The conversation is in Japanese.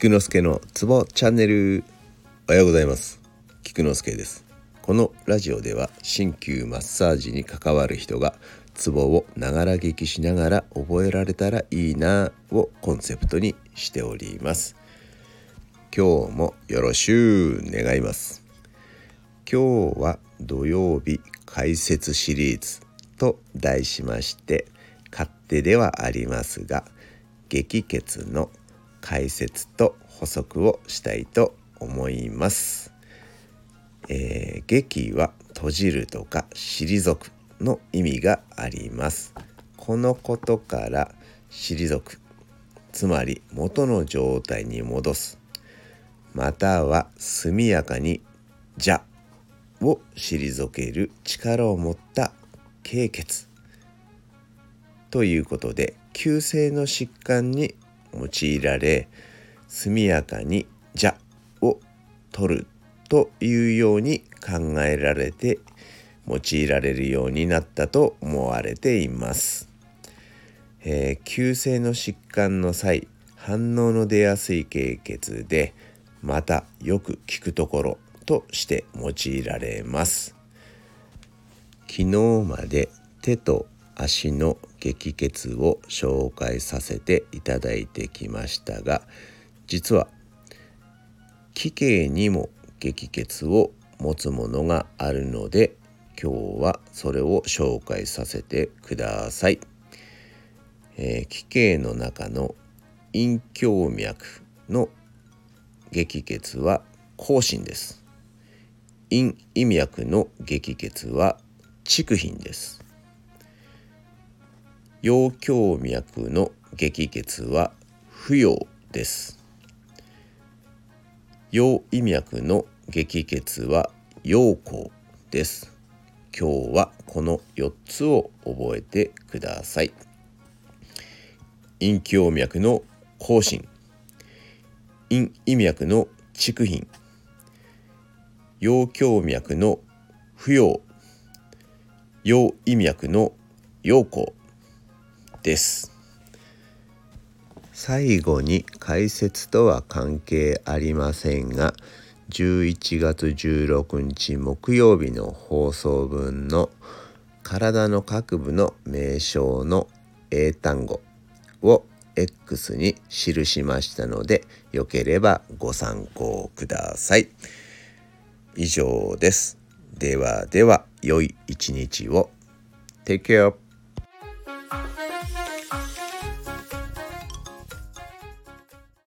菊之助のツボチャンネル。おはようございます。菊之助です。このラジオでは鍼灸マッサージに関わる人がツボをながら聞きしながら覚えられたらいいなをコンセプトにしております。今日もよろしゅう願います。今日は土曜日解説シリーズ。と題しまして勝手ではありますが激血の解説と補足をしたいと思います。えー、劇は閉じるとか退くの意味があります。このことから退くつまり元の状態に戻すまたは速やかに「じゃ」を退ける力を持った経血ということで急性の疾患に用いられ速やかに「じゃ」を取るというように考えられて用いられるようになったと思われています。えー、急性の疾患の際反応の出やすい経血でまたよく効くところとして用いられます。昨日まで手と足の激血を紹介させていただいてきましたが実は奇形にも激血を持つものがあるので今日はそれを紹介させてください。えー、奇形の中の陰胸脈の激血は甲心です。陰胃脈の激血は蓄品です。陽胸脈の激血は不要です。陽胃脈の激血は陽光です。今日はこの4つを覚えてください。陰胸脈の更新、陰胃脈の蓄品、陽胸脈の不要、陽胃脈の陽光。です最後に解説とは関係ありませんが11月16日木曜日の放送分の体の各部の名称の英単語を X に記しましたのでよければご参考ください。以上です。ではでは良い一日を。Take care.